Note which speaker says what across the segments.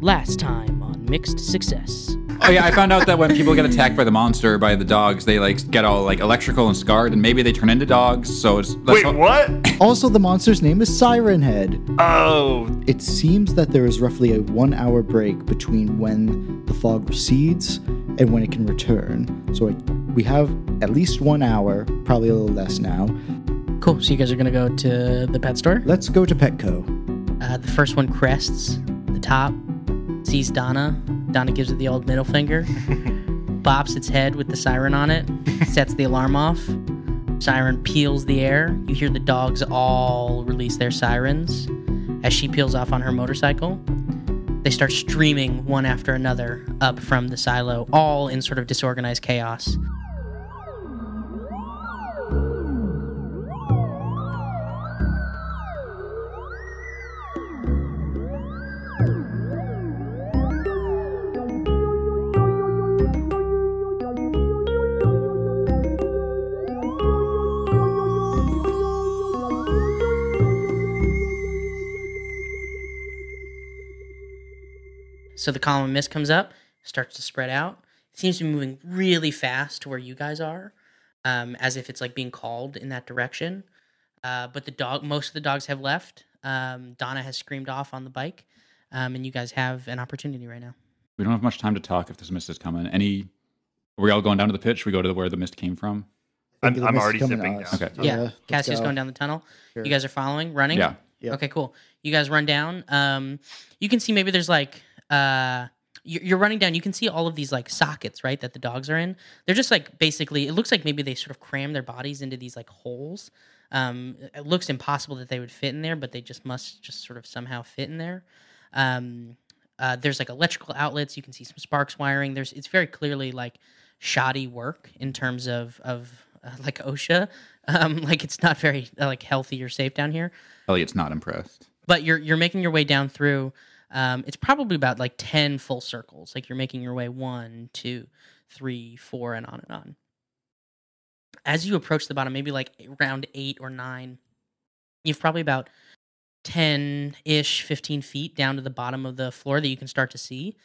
Speaker 1: Last time on Mixed Success.
Speaker 2: Oh yeah, I found out that when people get attacked by the monster, by the dogs, they like get all like electrical and scarred, and maybe they turn into dogs. So it's let's
Speaker 3: Wait,
Speaker 2: ho-
Speaker 3: what?
Speaker 4: Also, the monster's name is Siren Head.
Speaker 3: Oh,
Speaker 4: It seems that there is roughly a one hour break between when the fog recedes and when it can return. So it, we have at least one hour, probably a little less now.
Speaker 1: Cool. So you guys are gonna go to the pet store.
Speaker 4: Let's go to Petco.
Speaker 1: Uh, the first one crests the top, sees Donna. Donna gives it the old middle finger, bops its head with the siren on it, sets the alarm off. Siren peels the air. You hear the dogs all release their sirens. As she peels off on her motorcycle, they start streaming one after another up from the silo, all in sort of disorganized chaos. So the column of mist comes up, starts to spread out. It seems to be moving really fast to where you guys are, um, as if it's like being called in that direction. Uh, but the dog, most of the dogs have left. Um, Donna has screamed off on the bike, um, and you guys have an opportunity right now.
Speaker 2: we don't have much time to talk if this mist is coming. Any? Are we all going down to the pitch? We go to where the mist came from.
Speaker 3: I'm, I'm already
Speaker 4: coming to
Speaker 3: zipping down.
Speaker 2: Okay.
Speaker 4: So,
Speaker 1: yeah,
Speaker 4: let's
Speaker 1: Cassius
Speaker 4: go.
Speaker 1: going down the tunnel.
Speaker 4: Sure.
Speaker 1: You guys are following, running.
Speaker 2: Yeah.
Speaker 4: Yep.
Speaker 1: Okay, cool. You guys run down. Um, you can see maybe there's like uh, you're, you're running down. You can see all of these like sockets, right? That the dogs are in. They're just like basically. It looks like maybe they sort of cram their bodies into these like holes. Um, it looks impossible that they would fit in there, but they just must just sort of somehow fit in there. Um, uh, there's like electrical outlets. You can see some sparks wiring. There's it's very clearly like shoddy work in terms of of uh, like OSHA. Um, like it's not very uh, like healthy or safe down here
Speaker 2: Elliot's not impressed.
Speaker 1: but you're you're making your way down through um, it's probably about like 10 full circles. Like you're making your way one two three four and on and on. As you approach the bottom maybe like around eight or nine you've probably about 10-ish 15 feet down to the bottom of the floor that you can start to see.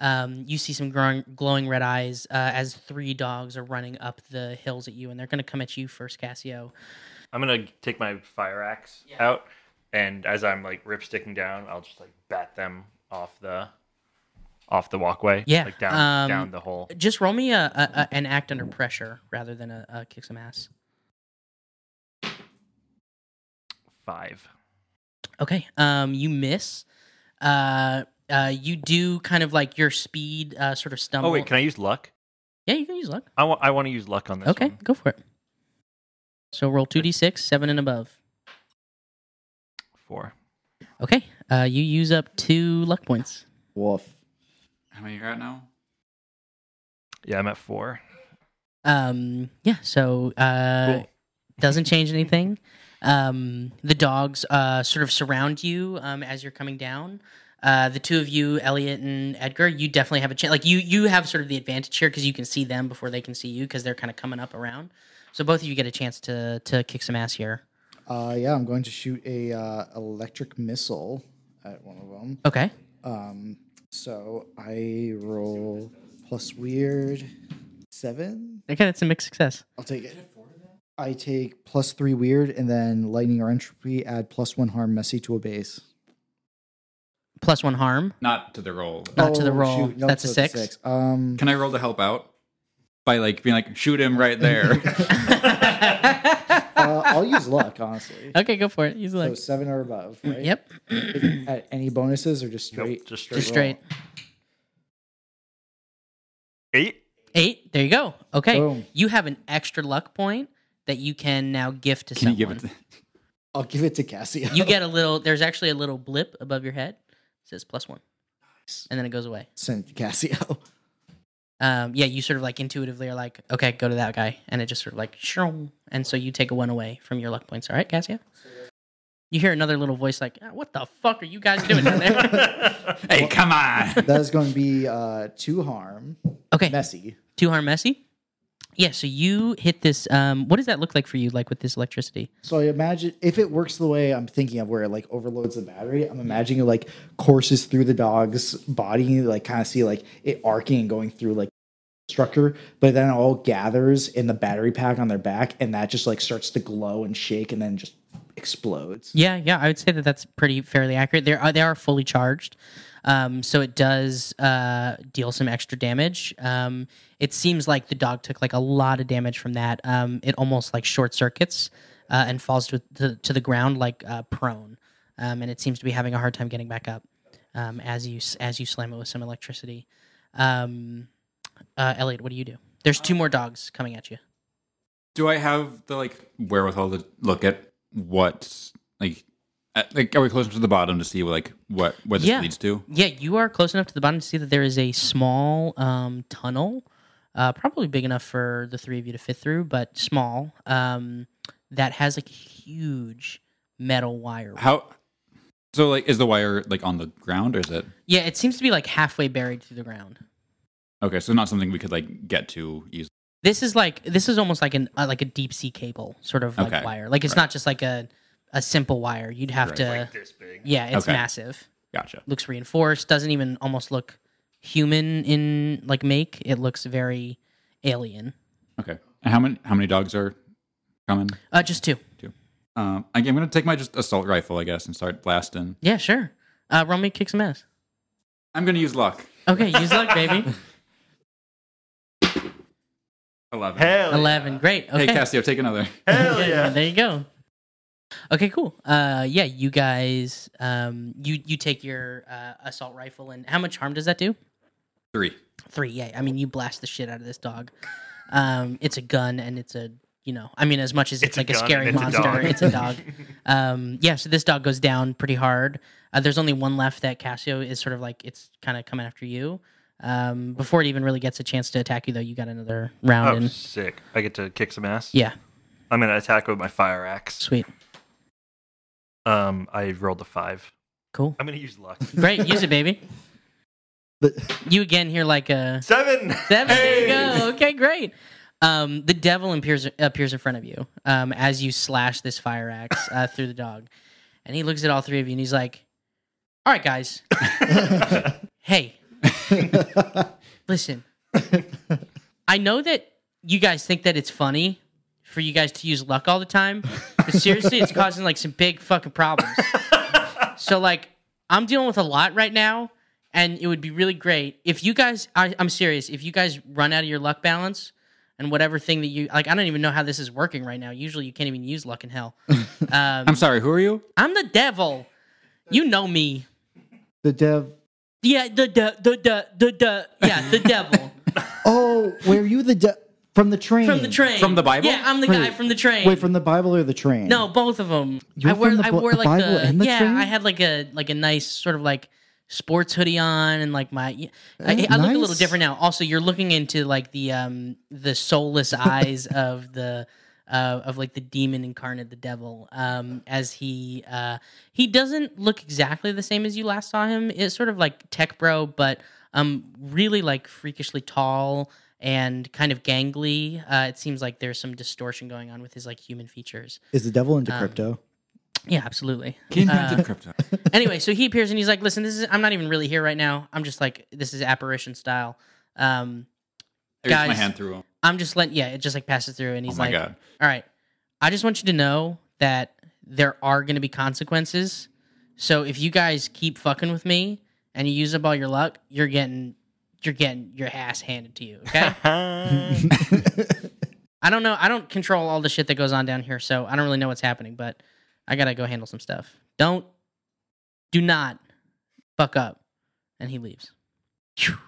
Speaker 1: Um, you see some growing, glowing red eyes uh, as three dogs are running up the hills at you and they're going to come at you first cassio.
Speaker 3: I'm gonna take my fire axe
Speaker 1: Yeah.
Speaker 3: out, and as I'm like rip sticking down, I'll just like bat them off the off the walkway.
Speaker 1: Yeah,
Speaker 3: like down
Speaker 1: um,
Speaker 3: down the hole.
Speaker 1: Just roll me a, a, a an act under pressure rather than a, a kick some ass.
Speaker 3: Five.
Speaker 1: Okay. Um, you miss. Uh, uh, you do kind of like your speed, uh, sort of stumble.
Speaker 3: Oh wait, can I use luck?
Speaker 1: yeah, you can use luck.
Speaker 3: I want I want to use luck on this.
Speaker 1: Okay,
Speaker 3: one.
Speaker 1: go for it. So roll two d six, seven and above.
Speaker 3: Four.
Speaker 1: Okay. Uh, you use up two luck points.
Speaker 4: Woof.
Speaker 2: How many are you got now?
Speaker 3: Yeah, I'm at four.
Speaker 1: Um, yeah. So uh,
Speaker 3: Cool.
Speaker 1: doesn't change anything. Um, the dogs uh, sort of surround you um, as you're coming down. Uh, the two of you, Elliot and Edgar, you definitely have a chance. Like you, you have sort of the advantage here because you can see them before they can see you because they're kind of coming up around. So both of you get a chance to to kick some ass here.
Speaker 4: Uh, yeah, I'm going to shoot a uh, electric missile at one of them.
Speaker 1: Okay.
Speaker 4: Um, so I roll plus weird seven.
Speaker 1: Okay, that's a mixed success.
Speaker 4: I'll take it. I take plus three weird and then lightning or entropy add plus one harm messy to a base.
Speaker 1: Plus one harm.
Speaker 2: Not to the roll.
Speaker 1: Not to the
Speaker 4: Oh,
Speaker 1: roll.
Speaker 4: shoot. No,
Speaker 1: That's a
Speaker 4: so it's
Speaker 1: six.
Speaker 4: Um,
Speaker 2: Can I roll to help out? By like being like, shoot him right there.
Speaker 4: uh, I'll use luck, honestly.
Speaker 1: okay, go for it. Use
Speaker 4: So
Speaker 1: luck.
Speaker 4: seven or above, right?
Speaker 1: Yep,
Speaker 4: At any bonuses or just
Speaker 3: Nope,
Speaker 4: straight?
Speaker 3: just straight.
Speaker 1: just straight.
Speaker 3: Eight.
Speaker 1: Eight. There you go. Okay,
Speaker 4: Boom.
Speaker 1: you have an extra luck point that you can now gift to
Speaker 2: Can you
Speaker 1: someone.
Speaker 2: give it? To,
Speaker 4: I'll give it to Cassio.
Speaker 1: you get a little. There's actually a little blip above your head. It says plus one, and then it goes away.
Speaker 4: Send it to Cassio.
Speaker 1: Um, yeah, you sort of like intuitively are like, okay, go to that guy, and it just sort of like, shroom. and so you take a one away from your luck points. All right, Cassio. You hear another little voice like, "Ah, "What the fuck are you guys doing down there?"
Speaker 2: hey, come on!
Speaker 4: That is going to be uh, two harm,
Speaker 1: okay,
Speaker 4: messy.
Speaker 1: two harm messy. Yeah, so you hit this. Um, what does that look like for you, like with this electricity?
Speaker 4: So I imagine if it works the way I'm thinking of, where it like overloads the battery, I'm imagining it like courses through the dog's body, like kind of see like it arcing and going through like structure, but then it all gathers in the battery pack on their back, and that just like starts to glow and shake, and then just explodes.
Speaker 1: Yeah, yeah, I would say that that's pretty fairly accurate. They are they are fully charged, um, so it does uh, deal some extra damage. Um, it seems like the dog took like a lot of damage from that. Um, it almost like short circuits uh, and falls to, to to the ground like uh, prone, um, and it seems to be having a hard time getting back up um, as you as you slam it with some electricity. Um, uh, Elliot, what do you do? There's two more dogs coming at you.
Speaker 2: Do I have the like wherewithal to look at what like like are we close enough to the bottom to see like what where this
Speaker 1: Yeah.
Speaker 2: leads to?
Speaker 1: Yeah, you are close enough to the bottom to see that there is a small um, tunnel, uh, probably big enough for the three of you to fit through, but small. Um, that has like a huge metal wire.
Speaker 2: How so like is the wire like on the ground or is it
Speaker 1: Yeah, it seems to be like halfway buried through the ground.
Speaker 2: okay? So not something we could like get to easily.
Speaker 1: This is like this is almost like an uh, like a deep sea cable sort of like
Speaker 2: Okay.
Speaker 1: wire. Like it's
Speaker 2: Right.
Speaker 1: not just like a a simple wire. You'd have
Speaker 2: Right.
Speaker 1: to.
Speaker 3: Like this big.
Speaker 1: yeah, it's
Speaker 2: Okay.
Speaker 1: massive.
Speaker 2: Gotcha.
Speaker 1: Looks reinforced. Doesn't even almost look human in like make. It looks very alien.
Speaker 2: Okay. And how many how many dogs are coming?
Speaker 1: Uh, just two.
Speaker 2: Um, I- I'm gonna take my just assault rifle, I guess, and start blasting.
Speaker 1: Yeah, sure. Uh, roll me kick some ass.
Speaker 2: I'm gonna use luck.
Speaker 1: Okay, use luck, baby.
Speaker 2: Eleven.
Speaker 3: Hell
Speaker 1: Eleven, great. Okay,
Speaker 2: Hey Cassio, take another.
Speaker 3: Yeah. Hell
Speaker 1: Yeah,
Speaker 3: yeah.
Speaker 1: there you go. Okay, cool. Uh, yeah, you guys, um, you you take your uh, assault rifle, and how much harm does that do?
Speaker 2: Three.
Speaker 1: Three. Yeah, I mean, you blast the shit out of this dog. Um, it's a gun, and it's a you know, I mean, as much as it's,
Speaker 3: It's
Speaker 1: like a,
Speaker 3: gun
Speaker 1: scary
Speaker 3: it's
Speaker 1: monster,
Speaker 3: dog.
Speaker 1: it's a dog. um, yeah, so this dog goes down pretty hard. Uh, there's only one left that Cassio is sort of like it's kind of coming after you. Um, before it even really gets a chance to attack you, though, you got another round
Speaker 3: Oh,
Speaker 1: in.
Speaker 3: sick. I get to kick some ass.
Speaker 1: Yeah,
Speaker 3: I'm going to attack with my fire axe.
Speaker 1: sweet,
Speaker 3: Um, I rolled a five.
Speaker 1: cool,
Speaker 3: I'm going to use luck.
Speaker 1: great. Use it, baby.
Speaker 4: But
Speaker 1: You again hear like a
Speaker 3: Seven.
Speaker 1: seven. There you go. Okay, great. Um, the devil appears appears in front of you um, as you slash this fire axe uh, through the dog, and he looks at all three of you and he's like, "All right, guys, hey, listen. I know that you guys think that it's funny for you guys to use luck all the time, but seriously, it's causing like some big fucking problems. So like, I'm dealing with a lot right now, and it would be really great if you guys. I, I'm serious. If you guys run out of your luck balance. And whatever thing that you like, I don't even know how this is working right now. Usually, you can't even use luck in hell. Um,
Speaker 2: I'm sorry. Who are you?
Speaker 1: I'm the devil. You know me.
Speaker 4: the dev.
Speaker 1: Yeah, the the the the the, the yeah, the devil
Speaker 4: Oh, were you the de- from the train?
Speaker 1: from the train.
Speaker 2: From the Bible?
Speaker 1: Yeah, I'm the guy from the train.
Speaker 4: Wait, from the Bible or the train?
Speaker 1: no, both of them.
Speaker 4: You're
Speaker 1: I wore
Speaker 4: from the
Speaker 1: I
Speaker 4: Bi-
Speaker 1: wore
Speaker 4: the
Speaker 1: like
Speaker 4: Bible
Speaker 1: the,
Speaker 4: and the
Speaker 1: yeah.
Speaker 4: train?
Speaker 1: I had like a like a nice sort of like sports hoodie on and like my I, I look a little
Speaker 4: nice.
Speaker 1: different now. Also, you're looking into like the um the soulless eyes of the uh, of like the demon incarnate, the devil. Um, as he uh he doesn't look exactly the same as you last saw him. It's sort of like tech bro, but um really like freakishly tall and kind of gangly. Uh, it seems like there's some distortion going on with his like human features.
Speaker 4: Is the devil into
Speaker 1: Um,
Speaker 4: crypto?
Speaker 1: Yeah, absolutely.
Speaker 2: He invented
Speaker 1: Uh,
Speaker 2: crypto.
Speaker 1: anyway, so he appears and he's like, "Listen, this is I'm not even really here right now. I'm just like this is apparition style. Um,
Speaker 2: I reached my hand through him.
Speaker 1: I'm just letting yeah, it just like passes through and
Speaker 2: Oh
Speaker 1: he's
Speaker 2: my
Speaker 1: like,
Speaker 2: god.
Speaker 1: all right, I just want you to know that there are going to be consequences. So if you guys keep fucking with me and you use up all your luck, you're getting you're getting your ass handed to you. Okay. I don't know. I don't control all the shit that goes on down here, so I don't really know what's happening. But I gotta go handle some stuff. Don't, do not fuck up. And he leaves. Phew.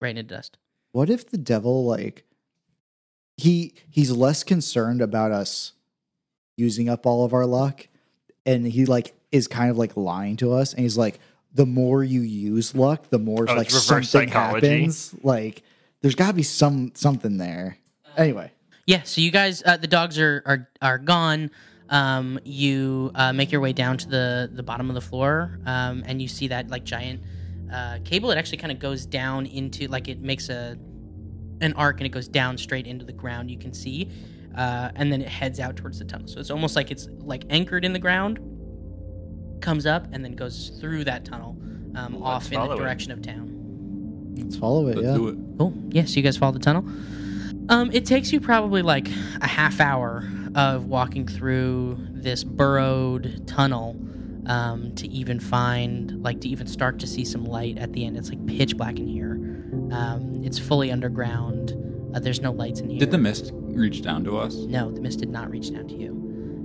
Speaker 1: Right into dust.
Speaker 4: What if the devil like he he's less concerned about us using up all of our luck and he like is kind of like lying to us and he's like the more you use luck the more
Speaker 3: Oh,
Speaker 4: like
Speaker 3: reverse
Speaker 4: something
Speaker 3: psychology.
Speaker 4: happens like there's got to be some something there anyway
Speaker 1: Yeah. So you guys, uh, the dogs are are are gone. Um, you uh, make your way down to the the bottom of the floor, um, and you see that like giant uh, cable. It actually kind of goes down into like it makes a an arc and it goes down straight into the ground. You can see, uh, and then it heads out towards the tunnel. So it's almost like it's like anchored in the ground, comes up, and then goes through that tunnel um,
Speaker 3: Let's
Speaker 1: off in the
Speaker 3: follow it.
Speaker 1: direction of town.
Speaker 4: Let's follow it.
Speaker 2: Let's
Speaker 4: yeah.
Speaker 2: do it.
Speaker 1: Cool. Yes, you guys follow the tunnel. Um, it takes you probably like a half hour of walking through this burrowed tunnel um, to even find, like, to even start to see some light at the end. It's like pitch black in here. Um, it's fully underground. Uh, there's no lights in here.
Speaker 2: Did the mist reach down to us?
Speaker 1: No, the mist did not reach down to you.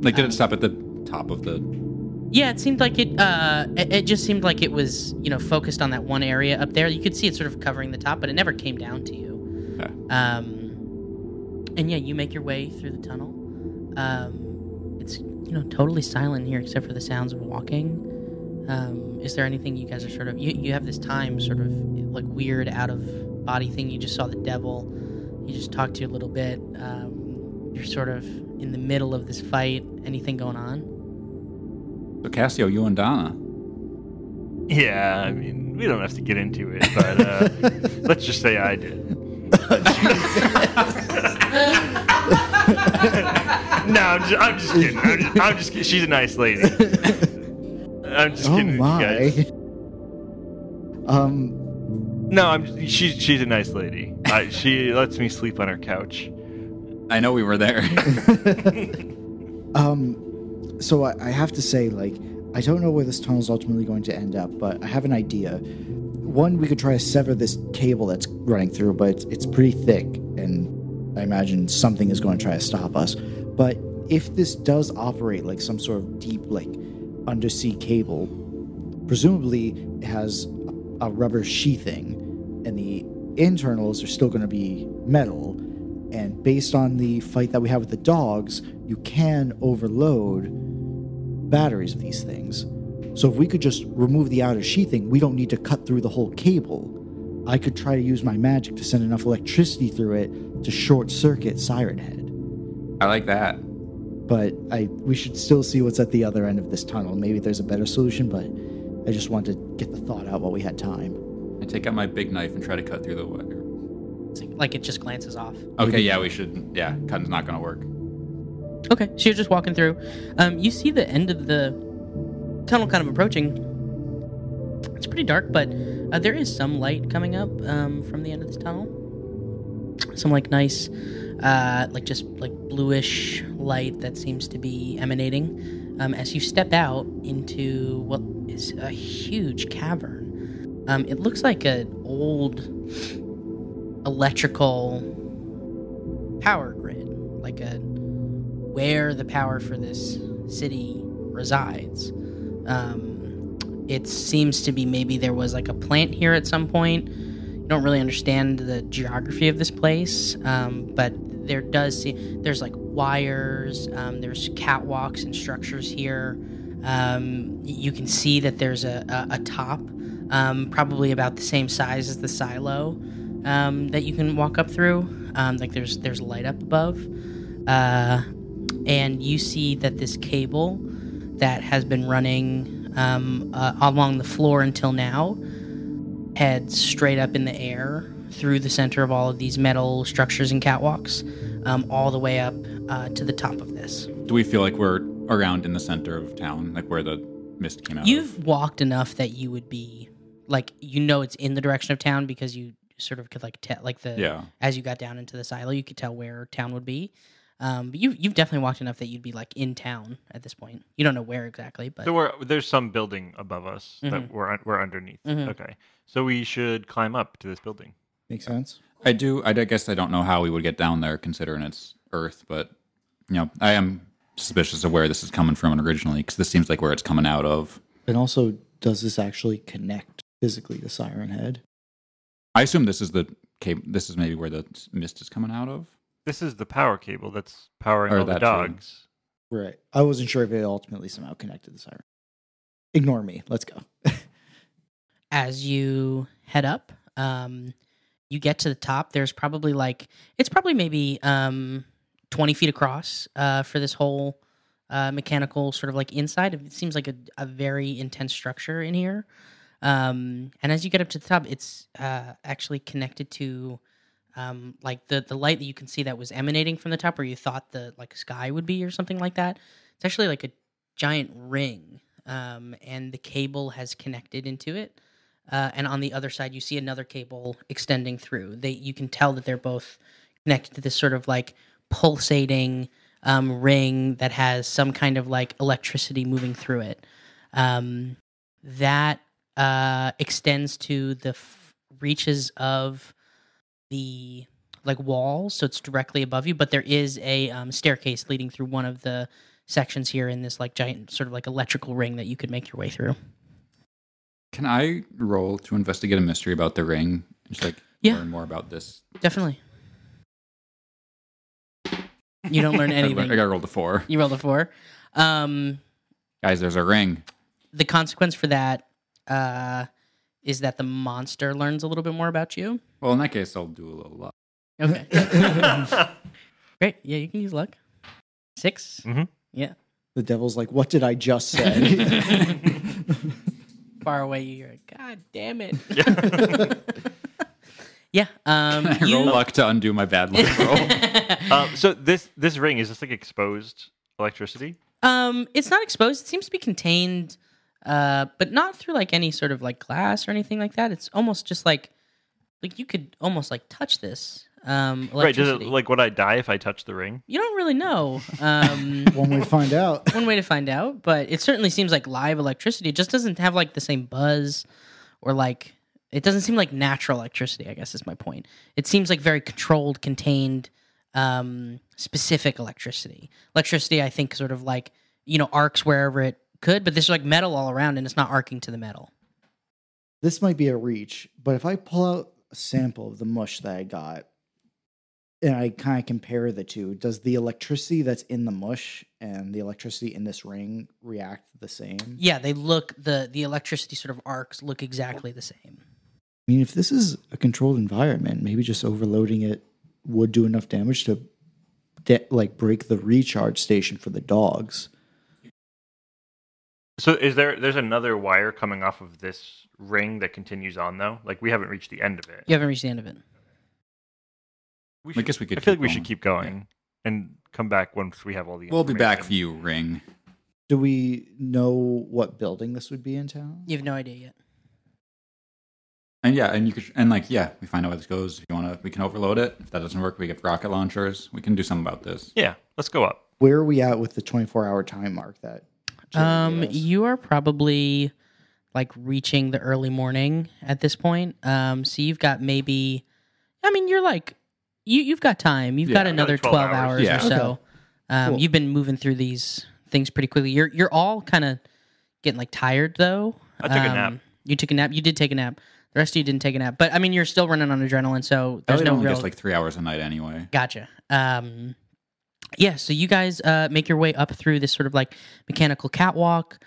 Speaker 2: Like, did
Speaker 1: Um,
Speaker 2: it stop at the top of the?
Speaker 1: Yeah, it seemed like it. Uh, it, it just seemed like it was, you know, focused on that one area up there. You could see it sort of covering the top, but it never came down to you. Um, and yeah, you make your way through the tunnel. Um, it's you know totally silent here except for the sounds of walking. Um, is there anything you guys are sort of you, you have this time sort of like weird out of body thing? You just saw the devil. You just talked to you a little bit. Um, you're sort of in the middle of this fight. Anything going on?
Speaker 2: So Cassio, you and Donna.
Speaker 3: Yeah, I mean, we don't have to get into it, but uh, let's just say I did. no, I'm just, I'm just kidding. I'm just, I'm just kidding. She's a nice lady. I'm just
Speaker 4: Oh
Speaker 3: kidding. you guys.
Speaker 4: my. Um.
Speaker 3: No, I'm. She's she's a nice lady. I, she lets me sleep on her couch.
Speaker 2: I know we were there.
Speaker 4: Um, so I, I have to say, like, I don't know where this tunnel is ultimately going to end up, but I have an idea. One, we could try to sever this cable that's running through, but it's, it's pretty thick, and I imagine something is going to try to stop us. But if this does operate like some sort of deep, like, undersea cable, presumably it has a, a rubber sheathing, and the internals are still going to be metal. And based on the fight that we have with the dogs, you can overload batteries of these things. So if we could just remove the outer sheathing, we don't need to cut through the whole cable. I could try to use my magic to send enough electricity through it to short circuit Siren Head.
Speaker 2: I like that.
Speaker 4: But I we should still see what's at the other end of this tunnel. Maybe there's a better solution, but I just wanted to get the thought out while we had time.
Speaker 2: I take out my big knife and try to cut through the wire.
Speaker 1: It's like, like it just glances off.
Speaker 2: Okay, yeah, we should. Yeah, cutting's not gonna work.
Speaker 1: Okay, so you're just walking through. Um, you see the end of the tunnel kind of approaching. It's pretty dark, but uh, there is some light coming up um, from the end of this tunnel. Some like nice, uh, like just like bluish light that seems to be emanating um, as you step out into what is a huge cavern. Um, it looks like an old electrical power grid, like a where the power for this city resides. Um, it seems to be maybe there was like a plant here at some point. You don't really understand the geography of this place, um, but there does seem there's like wires. Um, there's catwalks and structures here. Um, you can see that there's a, a, a top, um, probably about the same size as the silo um, that you can walk up through. Like there's there's light up above, uh, and you see that this cable that has been running um, uh, along the floor until now heads straight up in the air through the center of all of these metal structures and catwalks, um, all the way up uh, to the top of this.
Speaker 2: Do we feel like we're around in the center of town, like where the mist came out?
Speaker 1: You've
Speaker 2: of?
Speaker 1: walked enough that you would be like you know it's in the direction of town because you sort of could like tell like the
Speaker 2: Yeah.
Speaker 1: as you got down into the silo you could tell where town would be. Um, but you you've definitely walked enough that you'd be like in town at this point. You don't know where exactly, but
Speaker 3: So we're there's some building above us
Speaker 1: Mhm.
Speaker 3: that we're we're underneath.
Speaker 1: Mhm.
Speaker 3: Okay, so we should climb up to this building.
Speaker 4: Make sense?
Speaker 2: I do. I guess I don't know how we would get down there, considering it's Earth. But you know, I am suspicious of where this is coming from originally, because this seems like where it's coming out of.
Speaker 4: And also, does this actually connect physically to Siren Head?
Speaker 2: I assume this is the cable. This is maybe where the mist is coming out of.
Speaker 3: This is the power cable that's powering
Speaker 2: Or
Speaker 3: all the
Speaker 2: that too.
Speaker 3: dogs.
Speaker 4: Right. I wasn't sure if it ultimately somehow connected the Siren. Ignore me. Let's go.
Speaker 1: as you head up, um, you get to the top. There's probably like it's probably maybe um, twenty feet across uh, for this whole uh, mechanical sort of like inside. It seems like a, a very intense structure in here. Um, and as you get up to the top, it's uh, actually connected to um, like the the light that you can see that was emanating from the top, where you thought the like sky would be or something like that. It's actually like a giant ring, um, and the cable has connected into it. Uh, and on the other side, you see another cable extending through. They you can tell that they're both connected to this sort of like pulsating um, ring that has some kind of like electricity moving through it. Um, that uh, extends to the f- reaches of the like walls, so it's directly above you. But there is a um, staircase leading through one of the sections here in this like giant sort of like electrical ring that you could make your way through.
Speaker 2: Can I roll to investigate a mystery about the ring? Just like
Speaker 1: Yeah.
Speaker 2: learn more about this.
Speaker 1: Definitely. You don't learn anything.
Speaker 2: I got rolled a four.
Speaker 1: You rolled a four. Um,
Speaker 2: Guys, there's a ring.
Speaker 1: the consequence for that uh, is that the monster learns a little bit more about you.
Speaker 2: Well, in that case, I'll do a little luck.
Speaker 1: Okay. Great. Yeah, you can use luck. 6
Speaker 3: Mhm.
Speaker 1: Yeah.
Speaker 4: The devil's like, what did I just say?
Speaker 1: Far away, you hear, it. God damn it. yeah. Um,
Speaker 2: I roll luck to undo my bad luck roll.
Speaker 3: um, so this this ring is this like exposed electricity?
Speaker 1: um, it's not exposed. It seems to be contained, uh, but not through like any sort of like glass or anything like that. It's almost just like, like you could almost like touch this. Um,
Speaker 3: Right? Does it like would I die if I touch the ring?
Speaker 1: You don't really know. Um,
Speaker 4: One way to find out.
Speaker 1: one way to find out, but it certainly seems like live electricity. It just doesn't have like the same buzz or like it doesn't seem like natural electricity, I guess is my point. It seems like very controlled, contained, um, specific electricity. Electricity, I think, sort of like, you know, arcs wherever it could, but there's like metal all around and it's not arcing to the metal.
Speaker 4: This might be a reach, but if I pull out a sample of the mush that I got and I kind of compare the two, does the electricity that's in the mush and the electricity in this ring react the same?
Speaker 1: Yeah, they look the the electricity sort of arcs look exactly the same.
Speaker 4: I mean, if this is a controlled environment, maybe just overloading it would do enough damage to de- like break the recharge station for the dogs.
Speaker 3: So is there there's another wire coming off of this ring that continues on though? Like we haven't reached the end of it.
Speaker 1: You haven't reached the end of it.
Speaker 3: We
Speaker 2: I guess we could
Speaker 3: I feel
Speaker 2: keep
Speaker 3: like we should keep going and come back once we have all the.
Speaker 2: We'll be back
Speaker 3: information.
Speaker 2: for you, ring.
Speaker 4: Do we know what building this would be in town?
Speaker 1: You have no idea yet.
Speaker 2: And yeah, and you could, and like, yeah, we find out where this goes. If you want to, we can overload it. If that doesn't work, we get rocket launchers. We can do something about this.
Speaker 3: Yeah, let's go up.
Speaker 4: Where are we at with the 24 hour time mark that? Jerry
Speaker 1: Um,
Speaker 4: gave
Speaker 1: you are probably like reaching the early morning at this point. Um, so you've got maybe, I mean, you're like, you you've got time. You've got
Speaker 2: Yeah,
Speaker 1: another
Speaker 3: 12
Speaker 1: twelve,
Speaker 3: hours.
Speaker 1: hours,
Speaker 2: Yeah.
Speaker 1: or so.
Speaker 4: Okay.
Speaker 1: Um,
Speaker 4: Cool.
Speaker 1: you've been moving through these things pretty quickly. You're you're all kind of getting like tired though.
Speaker 3: I took a nap.
Speaker 1: Um, You took a nap. You did take a nap. The rest of you didn't take a nap, but I mean, you're still running on adrenaline, so there's
Speaker 2: Elliot
Speaker 1: no
Speaker 2: only
Speaker 1: real.
Speaker 2: gets like three hours a night anyway.
Speaker 1: Gotcha. Um, yeah, so you guys uh, make your way up through this sort of like mechanical catwalk.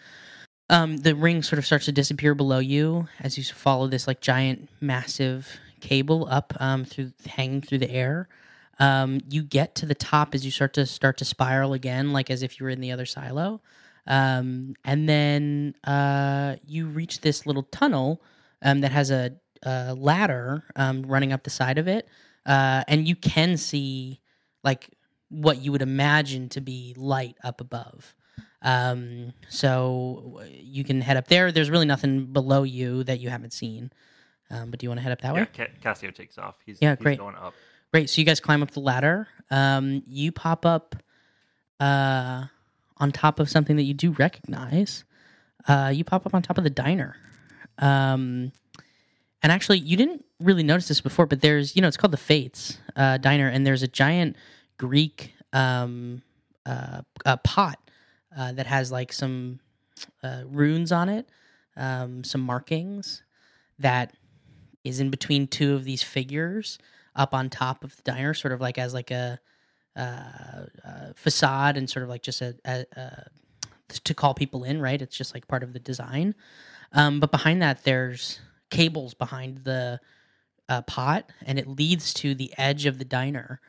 Speaker 1: Um, the ring sort of starts to disappear below you as you follow this like giant, massive cable up um, through hanging through the air. Um, you get to the top as you start to start to spiral again, like as if you were in the other silo. Um, and then uh, you reach this little tunnel um, that has a, a ladder um, running up the side of it, uh, and you can see like what you would imagine to be light up above. Um, so uh, you can head up there. There's really nothing below you that you haven't seen. Um, but do you want to head up that
Speaker 3: Yeah,
Speaker 1: way?
Speaker 3: Ca- Cassio takes off. He's
Speaker 1: Yeah,
Speaker 3: he's
Speaker 1: great.
Speaker 3: going up.
Speaker 1: Great. So you guys climb up the ladder. Um, you pop up uh, on top of something that you do recognize. Uh, you pop up on top of the diner. Um, and actually, you didn't really notice this before, but there's, you know, it's called the Fates uh, Diner, and there's a giant Greek um, uh, uh, pot uh, that has like some uh, runes on it, um, some markings that is in between two of these figures up on top of the diner, sort of like as like a uh, uh, facade and sort of like just a, a, a to call people in, right? It's just like part of the design. Um, but behind that, there's cables behind the uh, pot, and it leads to the edge of the diner,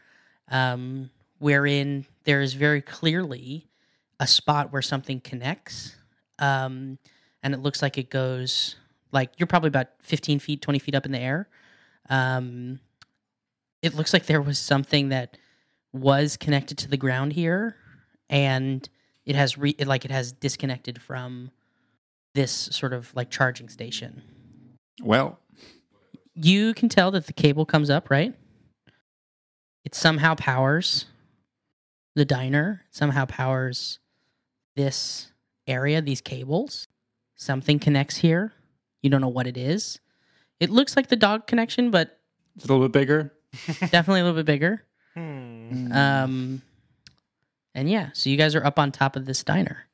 Speaker 1: um, wherein there is very clearly a spot where something connects, um, and it looks like it goes like you're probably about 15 feet, 20 feet up in the air. Um, it looks like there was something that was connected to the ground here, and it has re- it, like it has disconnected from this sort of like charging station.
Speaker 2: Well,
Speaker 1: You can tell that the cable comes up, right? It somehow powers the diner, somehow powers this area, these cables. Something connects here. You don't know what it is. It looks like the dog connection, but
Speaker 2: it's a little bit bigger.
Speaker 1: definitely a little bit bigger.
Speaker 3: Hmm.
Speaker 1: Um, and yeah, so you guys are up on top of this diner.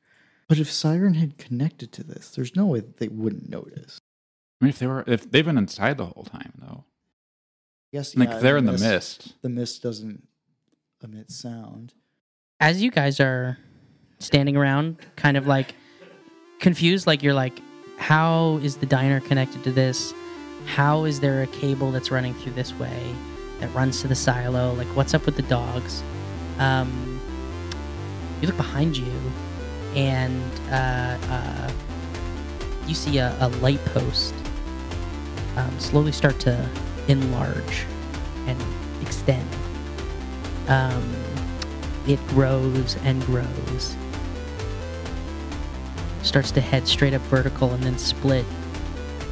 Speaker 4: But if Siren had connected to this, there's no way that they wouldn't notice.
Speaker 2: I mean, if they were, if they've been inside the whole time, though,
Speaker 4: Yes,
Speaker 2: like
Speaker 4: yeah,
Speaker 2: they're in the mist.
Speaker 4: The mist doesn't emit sound.
Speaker 1: As you guys are standing around, kind of like confused, like you're like, how is the diner connected to this? How is there a cable that's running through this way that runs to the silo? Like, what's up with the dogs? Um, you look behind you, and uh, uh, you see a, a light post um, slowly start to enlarge and extend. Um, it grows and grows. Starts to head straight up vertical and then split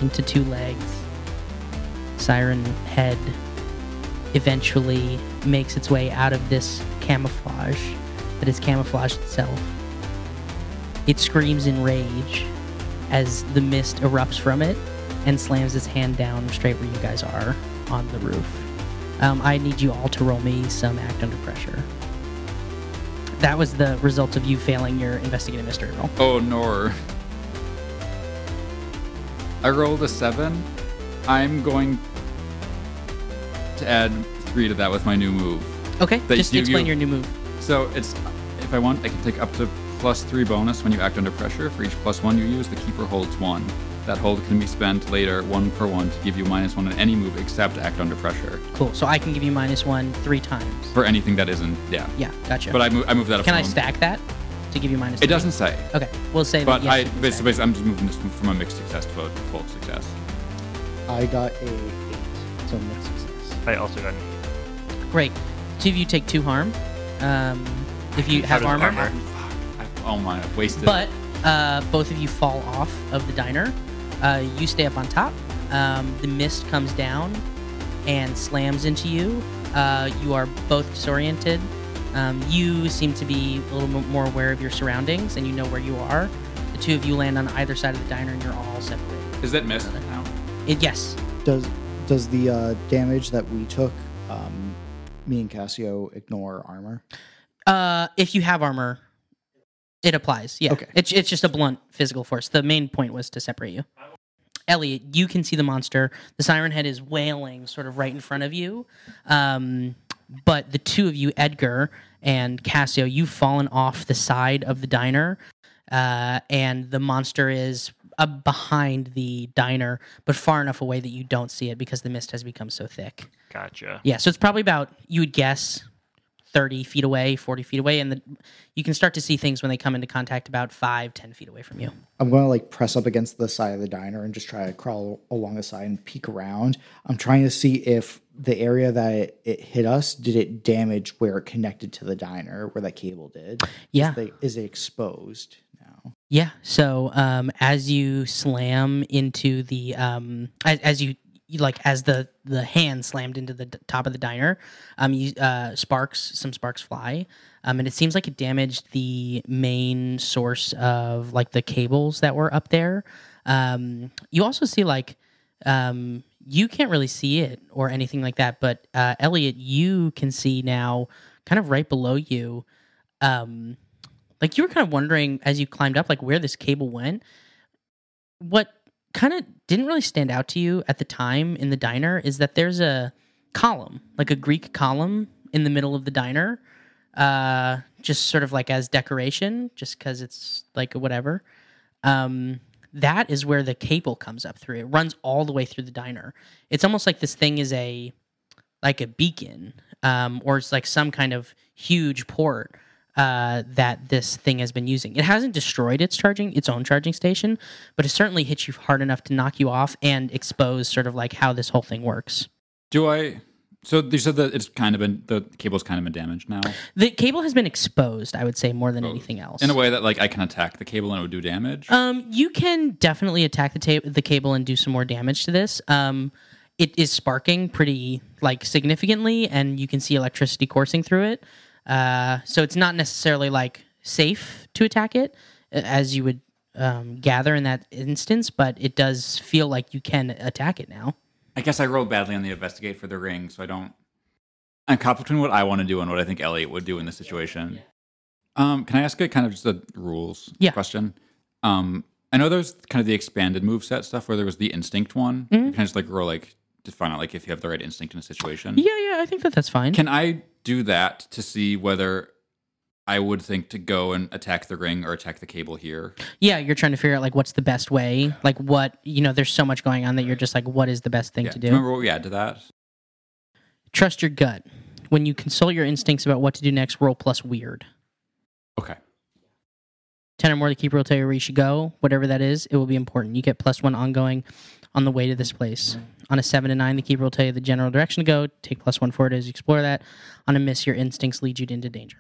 Speaker 1: into two legs. Siren head eventually makes its way out of this camouflage that has camouflaged itself. It screams in rage as the mist erupts from it and slams its hand down straight where you guys are on the roof. Um, I need you all to roll me some act under pressure. That was the result of you failing your investigative mystery roll.
Speaker 2: Oh no! I rolled a seven. I'm going to add three to that with my new move.
Speaker 1: Okay,
Speaker 2: That
Speaker 1: just
Speaker 2: you-
Speaker 1: explain
Speaker 2: you-
Speaker 1: your new move.
Speaker 2: So it's if I want, I can take up to plus three bonus when you act under pressure. For each plus one you use, the keeper holds one. That hold can be spent later one for one to give you minus one on any move except act under pressure
Speaker 1: Cool. So I can give you minus one three times.
Speaker 2: for anything that isn't. Yeah.
Speaker 1: Yeah, gotcha.
Speaker 2: But I move, I move that up.
Speaker 1: can I
Speaker 2: from-
Speaker 1: stack that to give you minus?
Speaker 2: It
Speaker 1: three?
Speaker 2: doesn't say.
Speaker 1: Okay, we'll say
Speaker 2: But
Speaker 1: that. Yes,
Speaker 2: I
Speaker 1: you can
Speaker 2: basically,
Speaker 1: stack.
Speaker 2: basically I'm just moving this from a mixed success to a full success.
Speaker 4: I got a eight, so mixed success.
Speaker 3: I also got an eight.
Speaker 1: Great. Two of you take two harm. Um, if you have armor,
Speaker 3: armor-
Speaker 2: Fuck. I, oh my, I've wasted.
Speaker 1: but uh, both of you fall off of the diner. Uh, you stay up on top. Um, the mist comes down and slams into you. Uh, you are both disoriented. Um, you seem to be a little bit more aware of your surroundings and you know where you are. The two of you land on either side of the diner and you're all separated.
Speaker 2: is that mist now?
Speaker 1: It, yes.
Speaker 4: Does does the uh, damage that we took, um, me and Cassio ignore armor?
Speaker 1: Uh, if you have armor, it applies. Yeah.
Speaker 4: Okay.
Speaker 1: It's it's just a blunt physical force. The main point was to separate you. Elliot, you can see the monster. The siren head is wailing sort of right in front of you. Um, but the two of you, Edgar and Cassio, you've fallen off the side of the diner. Uh, and the monster is uh, behind the diner, but far enough away that you don't see it because the mist has become so thick.
Speaker 3: gotcha.
Speaker 1: Yeah, so it's probably about you would guess 30 feet away, 40 feet away, and the, you can start to see things when they come into contact about five, 10 feet away from you.
Speaker 4: I'm going to like press up against the side of the diner and just try to crawl along the side and peek around. I'm trying to see if the area that it, it hit us did it damage where it connected to the diner, where that cable did.
Speaker 1: Yeah.
Speaker 4: Is, they, is it exposed now?
Speaker 1: Yeah. So um, as you slam into the um, as, as you, you like as the the hand slammed into the d- top of the diner, um, you uh, sparks some sparks fly, um, and it seems like it damaged the main source of like the cables that were up there. Um, you also see like um, you can't really see it or anything like that, but uh, Elliot, you can see now, kind of right below you. Um, like you were kind of wondering as you climbed up like where this cable went what kind of didn't really stand out to you at the time in the diner is that there's a column like a greek column in the middle of the diner uh just sort of like as decoration just because it's like whatever. Um that is where the cable comes up through. It runs all the way through the diner. It's almost like this thing is a like a beacon um, or it's like some kind of huge port uh, that this thing has been using. It hasn't destroyed its charging, its own charging station, but it certainly hit you hard enough to knock you off and expose sort of like how this whole thing works.
Speaker 2: Do I So you said that it's kind of been the cable's kind of been damaged now
Speaker 1: The cable has been exposed, I would say, more than anything else.
Speaker 2: Oh. in a way that like I can attack the cable and it would do damage.
Speaker 1: Um, you can definitely attack the ta- the cable and do some more damage to this. Um, it is sparking pretty like significantly, and you can see electricity coursing through it. Uh, so it's not necessarily like safe to attack it, as you would um, gather in that instance. But it does feel like you can attack it now.
Speaker 2: I guess I rolled badly on the investigate for the ring, so I don't. I'm caught between what I want to do and what I think Elliot would do in this situation. Um, can I ask a kind of just a rules
Speaker 1: Yeah.
Speaker 2: question? Um, I know there's kind of the expanded move set stuff where there was the instinct one.
Speaker 1: Mm-hmm.
Speaker 2: You can just like roll like to find out like if you have the right instinct in a situation.
Speaker 1: Yeah, yeah, I think that that's fine.
Speaker 2: Can I do that to see whether I would think to go and attack the ring or attack the cable here?
Speaker 1: yeah, you're trying to figure out like what's the best way, like what you know. There's so much going on that you're just like, what is the best thing
Speaker 2: Yeah.
Speaker 1: to
Speaker 2: Do remember what we add to that?
Speaker 1: Trust your gut. When you consult your instincts about what to do next, roll plus weird.
Speaker 2: Okay.
Speaker 1: 10 or more, the keeper will tell you where you should go. Whatever that is, it will be important. You get plus one ongoing on the way to this place. On a 7 to 9, the keeper will tell you the general direction to go. Take plus one for it as you explore that. On a miss, your instincts lead you into danger.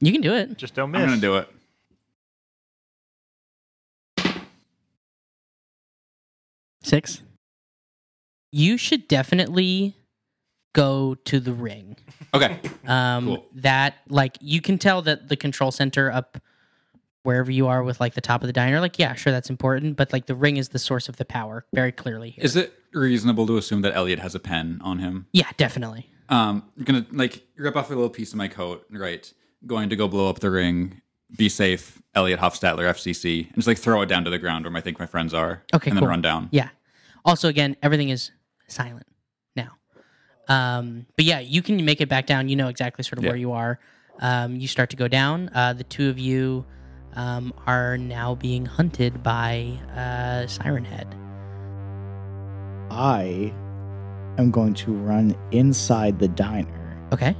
Speaker 1: You can do it.
Speaker 3: Just don't miss.
Speaker 2: I'm gonna do it.
Speaker 1: Six. You should definitely go to the ring.
Speaker 2: Okay.
Speaker 1: Um,
Speaker 2: Cool.
Speaker 1: That like you can tell that the control center up wherever you are with like the top of the diner, like yeah, sure that's important, but like the ring is the source of the power very clearly here.
Speaker 2: Is it reasonable to assume that Elliot has a pen on him?
Speaker 1: yeah, definitely.
Speaker 2: Um, you're gonna like rip off a little piece of my coat, right? Going to go blow up the ring. Be safe, Elliot Hofstadler, FCC, and just like throw it down to the ground where I think my friends are.
Speaker 1: Okay,
Speaker 2: and then
Speaker 1: cool.
Speaker 2: run down.
Speaker 1: Yeah. Also, again, everything is silent now. Um, but yeah, you can make it back down. You know exactly sort of
Speaker 2: Yeah.
Speaker 1: where you are. Um, you start to go down. Uh, the two of you um, are now being hunted by uh, Siren Head.
Speaker 4: I am going to run inside the diner.
Speaker 1: Okay.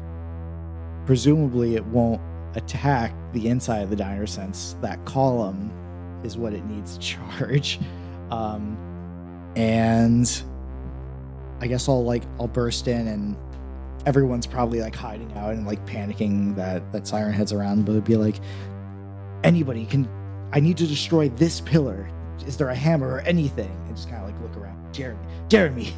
Speaker 4: Presumably, it won't attack the inside of the diner since that column is what it needs to charge. Um, and I guess I'll like I'll burst in and everyone's probably like hiding out and like panicking that that Siren Head's around. But it'd be like anybody can. I need to destroy this pillar. Is there a hammer or anything? And just kind of like look around. Jeremy, Jeremy,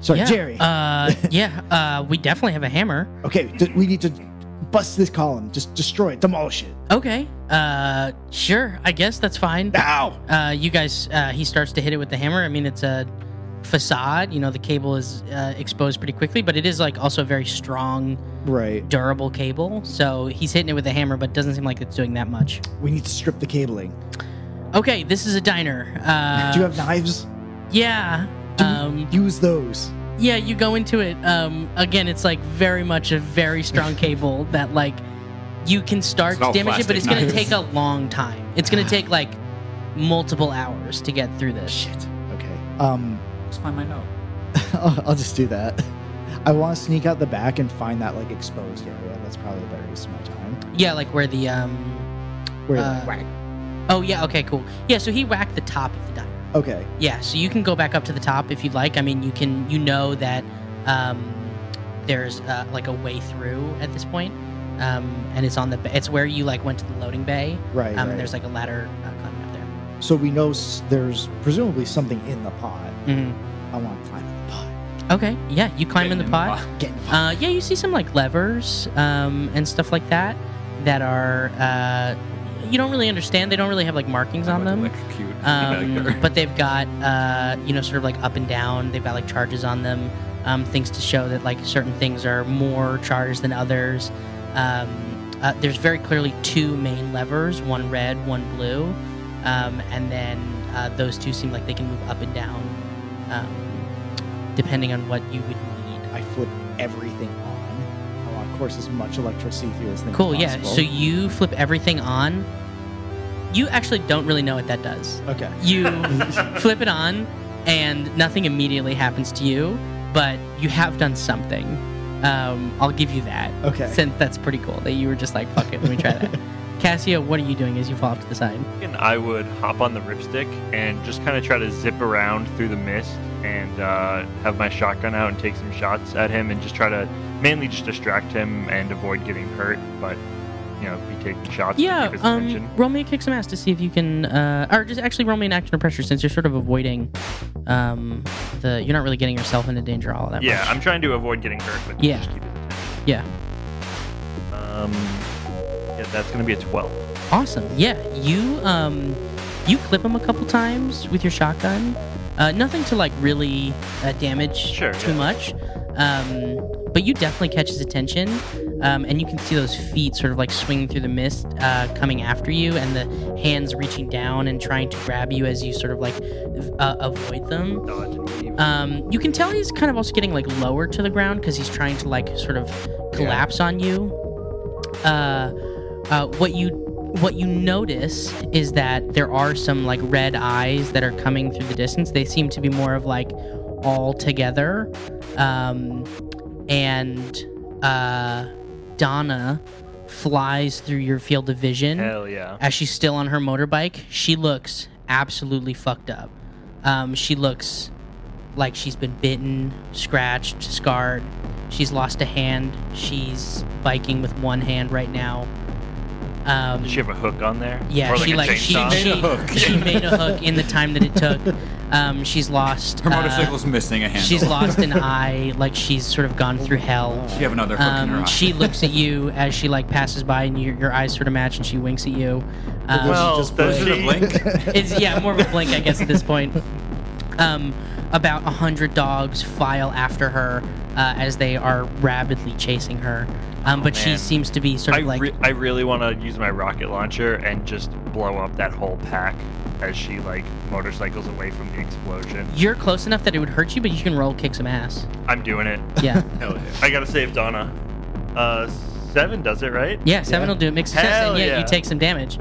Speaker 4: sorry,
Speaker 1: yeah.
Speaker 4: Jerry.
Speaker 1: Uh, yeah. Uh, we definitely have a hammer.
Speaker 4: Okay, d- we need to bust this column. Just destroy it, demolish it.
Speaker 1: Okay. Uh, sure. I guess that's fine.
Speaker 4: Now!
Speaker 1: Uh, you guys. Uh, he starts to hit it with the hammer. I mean, it's a facade. You know, the cable is uh, exposed pretty quickly, but it is like also a very strong,
Speaker 4: Right.
Speaker 1: durable cable. So he's hitting it with a hammer, but it doesn't seem like it's doing that much.
Speaker 4: We need to strip the cabling.
Speaker 1: Okay, this is a diner. Uh,
Speaker 4: Do you have knives?
Speaker 1: yeah.
Speaker 4: Do-
Speaker 1: Um,
Speaker 4: Use those.
Speaker 1: yeah, you go into it. Um, again, it's like very much a very strong cable that like you can start to damage it, but it's gonna take a long time. It's gonna take like multiple hours to get through this.
Speaker 4: Shit. Okay. Um,
Speaker 2: Just find my note.
Speaker 4: I'll, I'll just do that. I want to sneak out the back and find that like exposed area. That's probably a better use of my time.
Speaker 1: Yeah, like where the um.
Speaker 4: Where
Speaker 1: Uh,
Speaker 4: whack.
Speaker 1: Oh yeah. Okay. Cool. Yeah. So he whacked the top of the diner.
Speaker 4: Okay.
Speaker 1: Yeah. So you can go back up to the top if you'd like. I mean, you can. You know that um, there's uh, like a way through at this point. Um, and it's on the. It's where you like went to the loading bay.
Speaker 4: Right.
Speaker 1: Um,
Speaker 4: right.
Speaker 1: and there's like a ladder uh, climbing up there.
Speaker 4: So we know there's presumably something in the pod.
Speaker 1: hmm
Speaker 4: I want to climb in the pod.
Speaker 1: Okay. Yeah. You climb in the
Speaker 2: Getting
Speaker 1: pod.
Speaker 4: Get in the pod.
Speaker 1: Uh, yeah, you see some like levers um, and stuff like that that are uh, you don't really understand. They don't really have like markings on
Speaker 2: I'm about
Speaker 1: them.
Speaker 2: Electrocute.
Speaker 1: Um, but they've got uh, you know sort of like up and down. They've got like charges on them, um, things to show that like certain things are more charged than others. Um, uh, there's very clearly two main levers, one red, one blue, um, and then uh, those two seem like they can move up and down, um, depending on what you would need.
Speaker 4: I flip everything on. I want, of course, as much electricity through this thing.
Speaker 1: Cool,
Speaker 4: as
Speaker 1: yeah.
Speaker 4: possible.
Speaker 1: So you flip everything on. You actually don't really know what that does.
Speaker 4: okay.
Speaker 1: You flip it on, and nothing immediately happens to you, but you have done something. Um, I'll give you that.
Speaker 4: Okay.
Speaker 1: Since that's pretty cool that you were just like, fuck it, let me try that. Cassio, what are you doing as you fall off to the side?
Speaker 3: And I would hop on the ripstick and just kind of try to zip around through the mist and uh, have my shotgun out and take some shots at him and just try to mainly just distract him and avoid getting hurt, but you know, be taking shots
Speaker 1: Yeah,
Speaker 3: his
Speaker 1: um, roll me a kick some ass to see if you can, uh, or just actually roll me an action of pressure since you're sort of avoiding, um, the you're not really getting yourself into danger all that
Speaker 3: Yeah,
Speaker 1: much.
Speaker 3: I'm trying to avoid getting hurt, but
Speaker 1: Yeah.
Speaker 3: just keep his.
Speaker 1: Yeah,
Speaker 3: Um, yeah, that's gonna be a 12.
Speaker 1: awesome. Yeah, you um, you clip him a couple times with your shotgun. Uh, nothing to like really uh, damage
Speaker 3: Sure,
Speaker 1: too
Speaker 3: yeah.
Speaker 1: much. Um, but you definitely catch his attention, um, and you can see those feet sort of like swinging through the mist, uh, coming after you, and the hands reaching down and trying to grab you as you sort of like uh, avoid them.
Speaker 3: Dodge and weave.
Speaker 1: Um, you can tell he's kind of also getting like lower to the ground because he's trying to like sort of collapse on you. Uh, uh, what you what you notice is that there are some like red eyes that are coming through the distance. They seem to be more of like all together, um, and uh, Donna flies through your field of vision
Speaker 3: Hell yeah.
Speaker 1: as she's still on her motorbike, she looks absolutely fucked up. Um, she looks like she's been bitten, scratched, scarred. She's lost a hand. She's biking with one hand right now. Um,
Speaker 3: Does she have a hook on there?
Speaker 1: yeah,
Speaker 3: Or
Speaker 1: she
Speaker 3: a
Speaker 1: like she
Speaker 3: chainsaw?
Speaker 1: she,
Speaker 2: Made a hook.
Speaker 1: she made a hook in the time that it took. Um, she's lost.
Speaker 2: Her
Speaker 1: uh,
Speaker 2: motorcycle's missing a handle.
Speaker 1: she's lost an eye. Like she's sort of gone through hell.
Speaker 2: She have another hook in her
Speaker 1: Um,
Speaker 2: eye.
Speaker 1: she looks at you as she like passes by, and your, your eyes sort of match, and she winks at you. Um,
Speaker 3: Well,
Speaker 4: just
Speaker 3: does
Speaker 2: Is
Speaker 3: she?
Speaker 2: blink?
Speaker 1: it's yeah, more of a blink, I guess, at this point. Um, about a hundred dogs file after her uh, as they are rapidly chasing her. Um, but she seems to be sort
Speaker 3: I,
Speaker 1: of like
Speaker 3: re- I really want to use my rocket launcher and just blow up that whole pack as she like motorcycles away from the explosion.
Speaker 1: you're close enough that it would hurt you, but you can roll kick some ass.
Speaker 3: I'm doing it.
Speaker 1: Yeah,
Speaker 2: Hell yeah.
Speaker 3: I gotta save Donna. Uh, seven does it right?
Speaker 1: yeah, seven
Speaker 4: Yeah.
Speaker 1: will do it. Mixed success,
Speaker 3: Hell
Speaker 1: and yeah,
Speaker 3: yeah.
Speaker 1: you take some damage.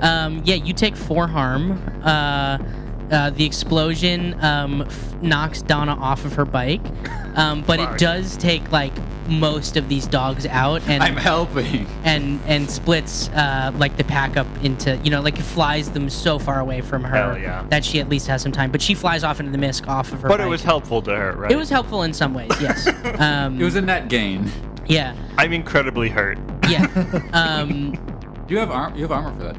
Speaker 1: Um, yeah, you take four harm. Uh, uh, the explosion um, f- knocks Donna off of her bike, um, but it does take like most of these dogs out, and
Speaker 2: I'm helping.
Speaker 1: and and splits uh, like the pack up into you know like it flies them so far away from her
Speaker 3: Hell yeah.
Speaker 1: that she at least has some time. But she flies off into the mist off of her.
Speaker 3: But it
Speaker 1: bike.
Speaker 3: was helpful to her, right?
Speaker 1: It was helpful in some ways. Yes. Um,
Speaker 2: It was a net gain.
Speaker 1: yeah.
Speaker 3: I'm incredibly hurt.
Speaker 1: Yeah. Um,
Speaker 2: Do you have arm? You have armor for that.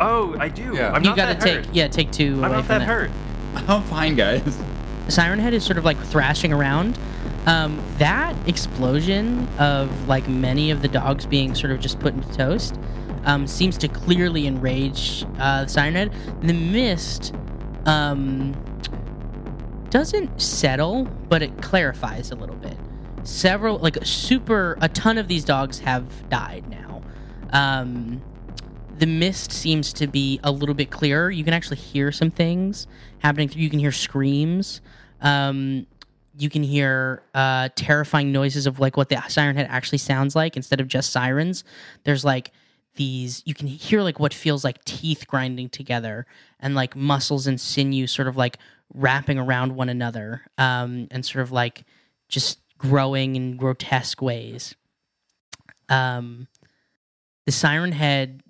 Speaker 3: Oh, I do.
Speaker 2: Yeah.
Speaker 3: I'm
Speaker 1: you
Speaker 3: not
Speaker 1: gotta
Speaker 3: that
Speaker 1: take
Speaker 3: hurt.
Speaker 1: yeah take two
Speaker 3: I'm
Speaker 1: away
Speaker 3: not
Speaker 1: from
Speaker 3: that hurt.
Speaker 2: I'm fine, guys.
Speaker 1: Siren Head is sort of like thrashing around. Um, that explosion of like many of the dogs being sort of just put into toast um, seems to clearly enrage uh, Siren Head. The mist um, doesn't settle, but it clarifies a little bit. Several, like super, a ton of these dogs have died now. Um, the mist seems to be a little bit clearer. You can actually hear some things happening. You can hear screams. Um, you can hear uh, terrifying noises of like what the siren head actually sounds like instead of just sirens. There's like these. You can hear like what feels like teeth grinding together and like muscles and sinew sort of like wrapping around one another um, and sort of like just growing in grotesque ways. Um, the siren head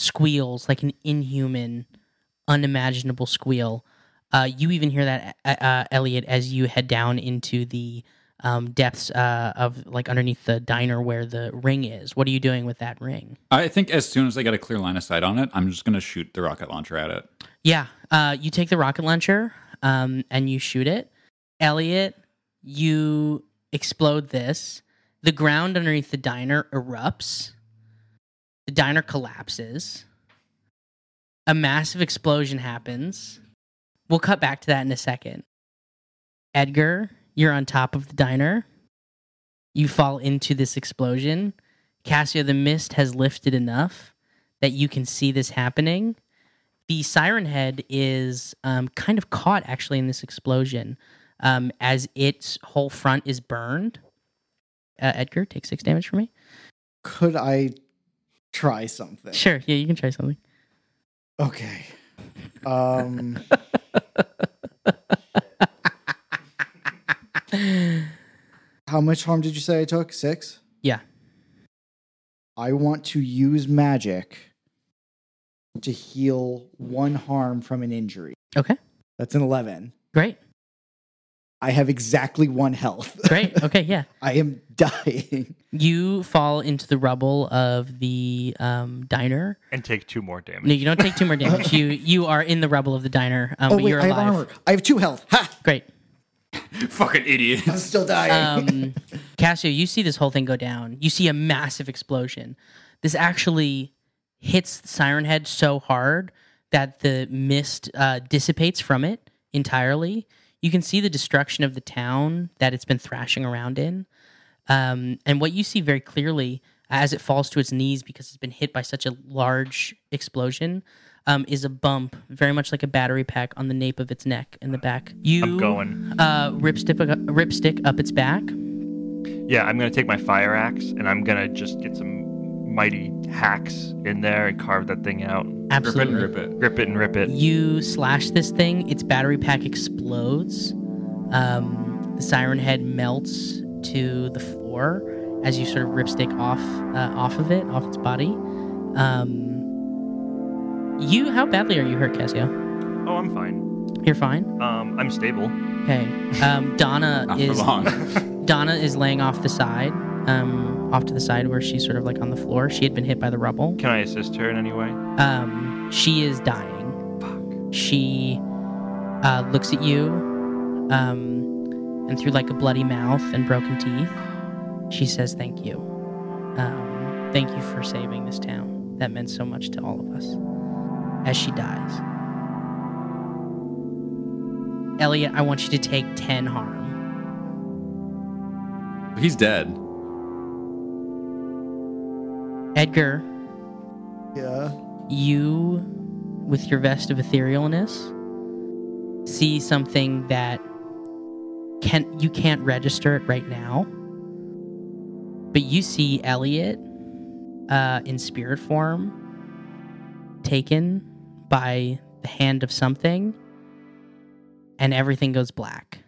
Speaker 1: squeals like an inhuman, unimaginable squeal. Uh, you even hear that, uh, uh, Elliot, as you head down into the um, depths uh, of like underneath the diner where the ring is. What are you doing with that ring?
Speaker 2: I think as soon as I get a clear line of sight on it, I'm just gonna shoot the rocket launcher at it.
Speaker 1: Yeah, uh, you take the rocket launcher um, and you shoot it. Elliot, you explode this. The ground underneath the diner erupts. The diner collapses. A massive explosion happens. We'll cut back to that in a second. Edgar, you're on top of the diner. You fall into this explosion. Cassio, the mist has lifted enough that you can see this happening the siren head is um, kind of caught actually in this explosion um, as its whole front is burned. Uh, Edgar, take six damage from me.
Speaker 4: Could I try something?
Speaker 1: Sure, yeah, you can try something.
Speaker 4: Okay. Um. how much harm did you say I took? Six.
Speaker 1: Yeah.
Speaker 4: I want to use magic to heal one harm from an injury.
Speaker 1: Okay.
Speaker 4: That's an 11.
Speaker 1: Great.
Speaker 4: I have exactly one health.
Speaker 1: Great. Okay. Yeah.
Speaker 4: I am dying.
Speaker 1: You fall into the rubble of the um, diner.
Speaker 3: And take two more damage.
Speaker 1: No, you don't take two more damage. you you are in the rubble of the diner, um,
Speaker 4: Oh,
Speaker 1: but
Speaker 4: wait,
Speaker 1: you're
Speaker 4: I have
Speaker 1: alive.
Speaker 4: armor. I have two health. Ha!
Speaker 1: Great.
Speaker 2: Fucking idiot.
Speaker 4: I'm still dying.
Speaker 1: Um, Cassio, you see this whole thing go down. You see a massive explosion. This actually hits Siren Head so hard that the mist uh, dissipates from it entirely. You can see the destruction of the town that it's been thrashing around in. Um, and what you see very clearly as it falls to its knees because it's been hit by such a large explosion um, is a bump, very much like a battery pack on the nape of its neck in the back. You
Speaker 3: I'm going.
Speaker 1: uh, ripstick, ripstick up its back.
Speaker 3: Yeah, I'm gonna take my fire axe and I'm gonna just get some mighty hacks in there and carve that thing out.
Speaker 1: Absolutely.
Speaker 2: Rip it and rip it.
Speaker 3: Rip it and rip it.
Speaker 1: You slash this thing, its battery pack explodes. Um, the siren head melts to the floor as you sort of ripstick off uh, off of it, off its body. Um, you, how badly are you hurt, Cassio?
Speaker 3: Oh, I'm fine.
Speaker 1: You're fine.
Speaker 3: Um, I'm stable.
Speaker 1: Okay. Um, Donna
Speaker 2: Not
Speaker 1: is. Donna is laying off the side, um, off to the side where she's sort of like on the floor. She had been hit by the rubble.
Speaker 3: Can I assist her in any way?
Speaker 1: Um, she is dying. Fuck. She uh, looks at you, um, and through like a bloody mouth and broken teeth, she says, "Thank you. Um, thank you for saving this town. That meant so much to all of us." As she dies, Elliot, I want you to take ten harm.
Speaker 2: He's dead.
Speaker 1: Edgar,
Speaker 4: yeah.
Speaker 1: you, with your vest of etherealness, see something that can you can't register it right now. But you see Elliot uh, in spirit form taken by the hand of something, and everything goes black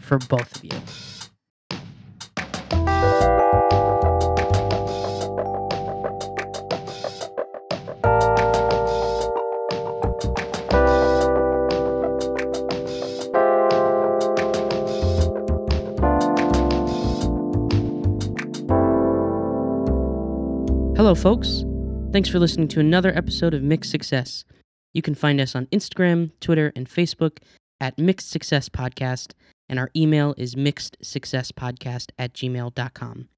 Speaker 1: for both of you. Hello, folks. Thanks for listening to another episode of Mixed Success. You can find us on Instagram, Twitter, and Facebook at Mixed Success Podcast, and our email is mixedsuccesspodcast at gmail.com.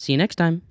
Speaker 1: See you next time.